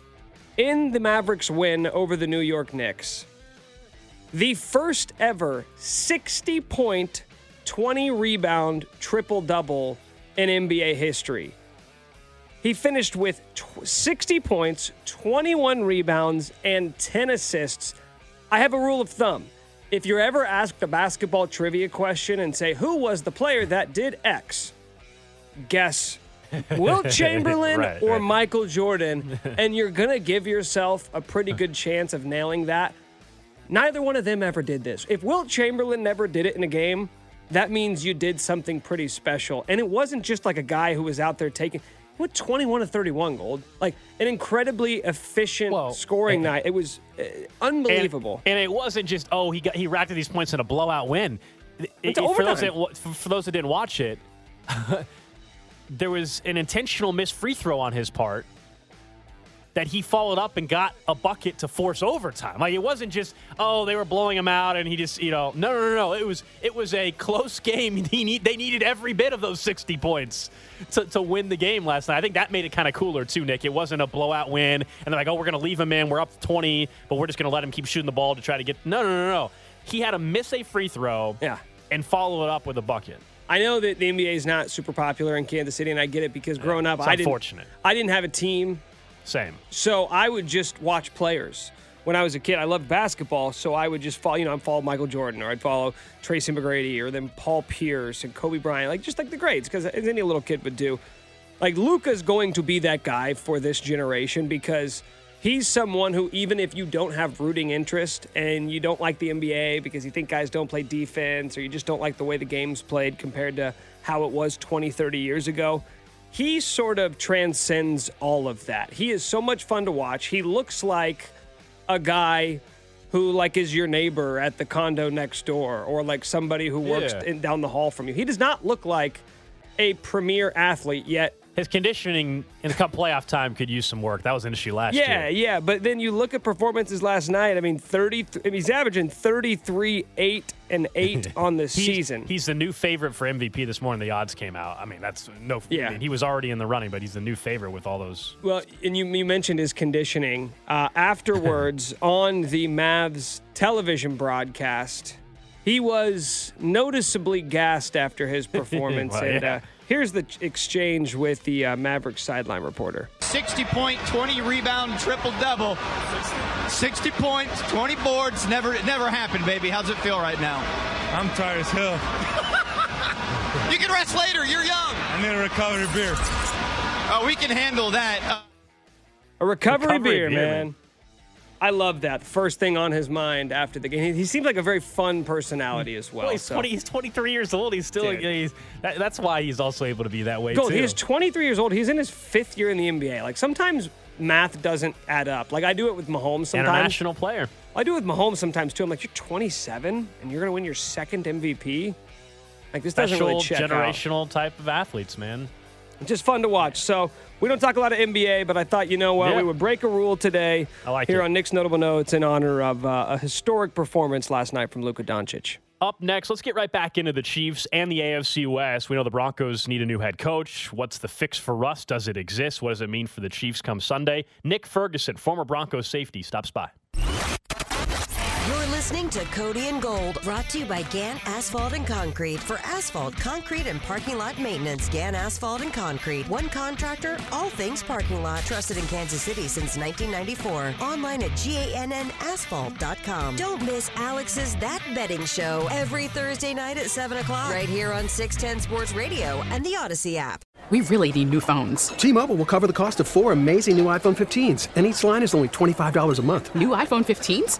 in the Mavericks win over the New York Knicks the first ever 60 point, 20 rebound triple double in NBA history. He finished with tw- 60 points, 21 rebounds, and 10 assists. I have a rule of thumb. If you're ever asked a basketball trivia question and say, Who was the player that did X? Guess Wilt Chamberlain Right, or right. Michael Jordan, and you're going to give yourself a pretty good chance of nailing that. Neither one of them ever did this. If Wilt Chamberlain never did it in a game, that means you did something pretty special. And it wasn't just like a guy who was out there taking. Went 21 to 31 gold. Like an incredibly efficient Well, scoring and- night. It was uh, unbelievable. And, it wasn't just oh he got he racked up these points in a blowout win. It- it- for those that for for those that didn't watch it, there was an intentional missed free throw on his part that he followed up and got a bucket to force overtime. Like it wasn't just oh they were blowing him out and he just you know no no no no it was it was a close game. He need they needed every bit of those sixty points to, to win the game last night. I think that made it kind of cooler too, Nick. It wasn't a blowout win and they're like oh we're gonna leave him in. We're up twenty, but we're just gonna let him keep shooting the ball to try to get no no no no. He had to miss a free throw Yeah. and follow it up with a bucket. I know that the NBA is not super popular in Kansas City, and I get it because growing up, It's I didn't. I didn't have a team, Same. so I would just watch players. When I was a kid, I loved basketball, so I would just follow. You know, I'd follow Michael Jordan, or I'd follow Tracy McGrady, or then Paul Pierce and Kobe Bryant, like just like the greats, because as any little kid would do. Like Luka's going to be that guy for this generation because he's someone who, even if you don't have rooting interest and you don't like the NBA because you think guys don't play defense or you just don't like the way the game's played compared to how it was 20, 30 years ago, he sort of transcends all of that. He is so much fun to watch. He looks like a guy who like is your neighbor at the condo next door or like somebody who works Yeah. in, down the hall from you. He does not look like a premier athlete yet His conditioning in the cup playoff time could use some work. That was an issue last Yeah, year. yeah, yeah. but then you look at performances last night. I mean, thirty. I mean, he's averaging thirty-three, eight, and eight on the season. He's the new favorite for MVP this morning. The odds came out. I mean, that's no. Yeah. I mean, he was already in the running, but he's the new favorite with all those. well, and you, you mentioned his conditioning. Uh, afterwards, on the Mavs television broadcast, he was noticeably gassed after his performance. Well, and yeah. uh, here's the exchange with the uh, Mavericks sideline reporter. 60 point, 20 rebound, triple double. 60 points, 20 boards. Never, it never happened, baby. How's it feel right now? I'm tired as hell. You can rest later. You're young. I need a recovery beer. Uh, we can handle that. Uh, A recovery, Recovery beer, beer, man. man. I love that. First thing on his mind after the game. He, he seems like a very fun personality as well. Well, he's so- twenty. He's twenty three years old. He's still. Dude. He's, that, that's why he's also able to be that way Gold, too. he's 23 years old. He's in his fifth year in the NBA. Like sometimes math doesn't add up. Like I do it with Mahomes sometimes. international player. I do it with Mahomes sometimes too. I'm like, you're 27 and you're gonna win your second MVP. Like this doesn't Special really check out. generational type of athletes, man. Just fun to watch. So we don't talk a lot of NBA, but I thought you know what Yeah. we would break a rule today. I like here it. on Nick's notable notes in honor of uh, a historic performance last night from Luka Doncic. Up next, let's get right back into the Chiefs and the AFC West. We know the Broncos need a new head coach. What's the fix for Russ? Does it exist? What does it mean for the Chiefs come Sunday? Nick Ferguson, former Broncos safety, stops by. You're listening to Cody and Gold, brought to you by Gann Asphalt and Concrete. For asphalt, concrete, and parking lot maintenance, Gann Asphalt and Concrete. One contractor, all things parking lot. Trusted in Kansas City since 1994. Online at GANNasphalt.com. Don't miss Alex's That Betting Show every Thursday night at 7 o'clock. Right here on 610 Sports Radio and the Audacy app. We really need new phones. T-Mobile will cover the cost of four amazing new iPhone 15s, and each line is only $25 a month. New iPhone 15s?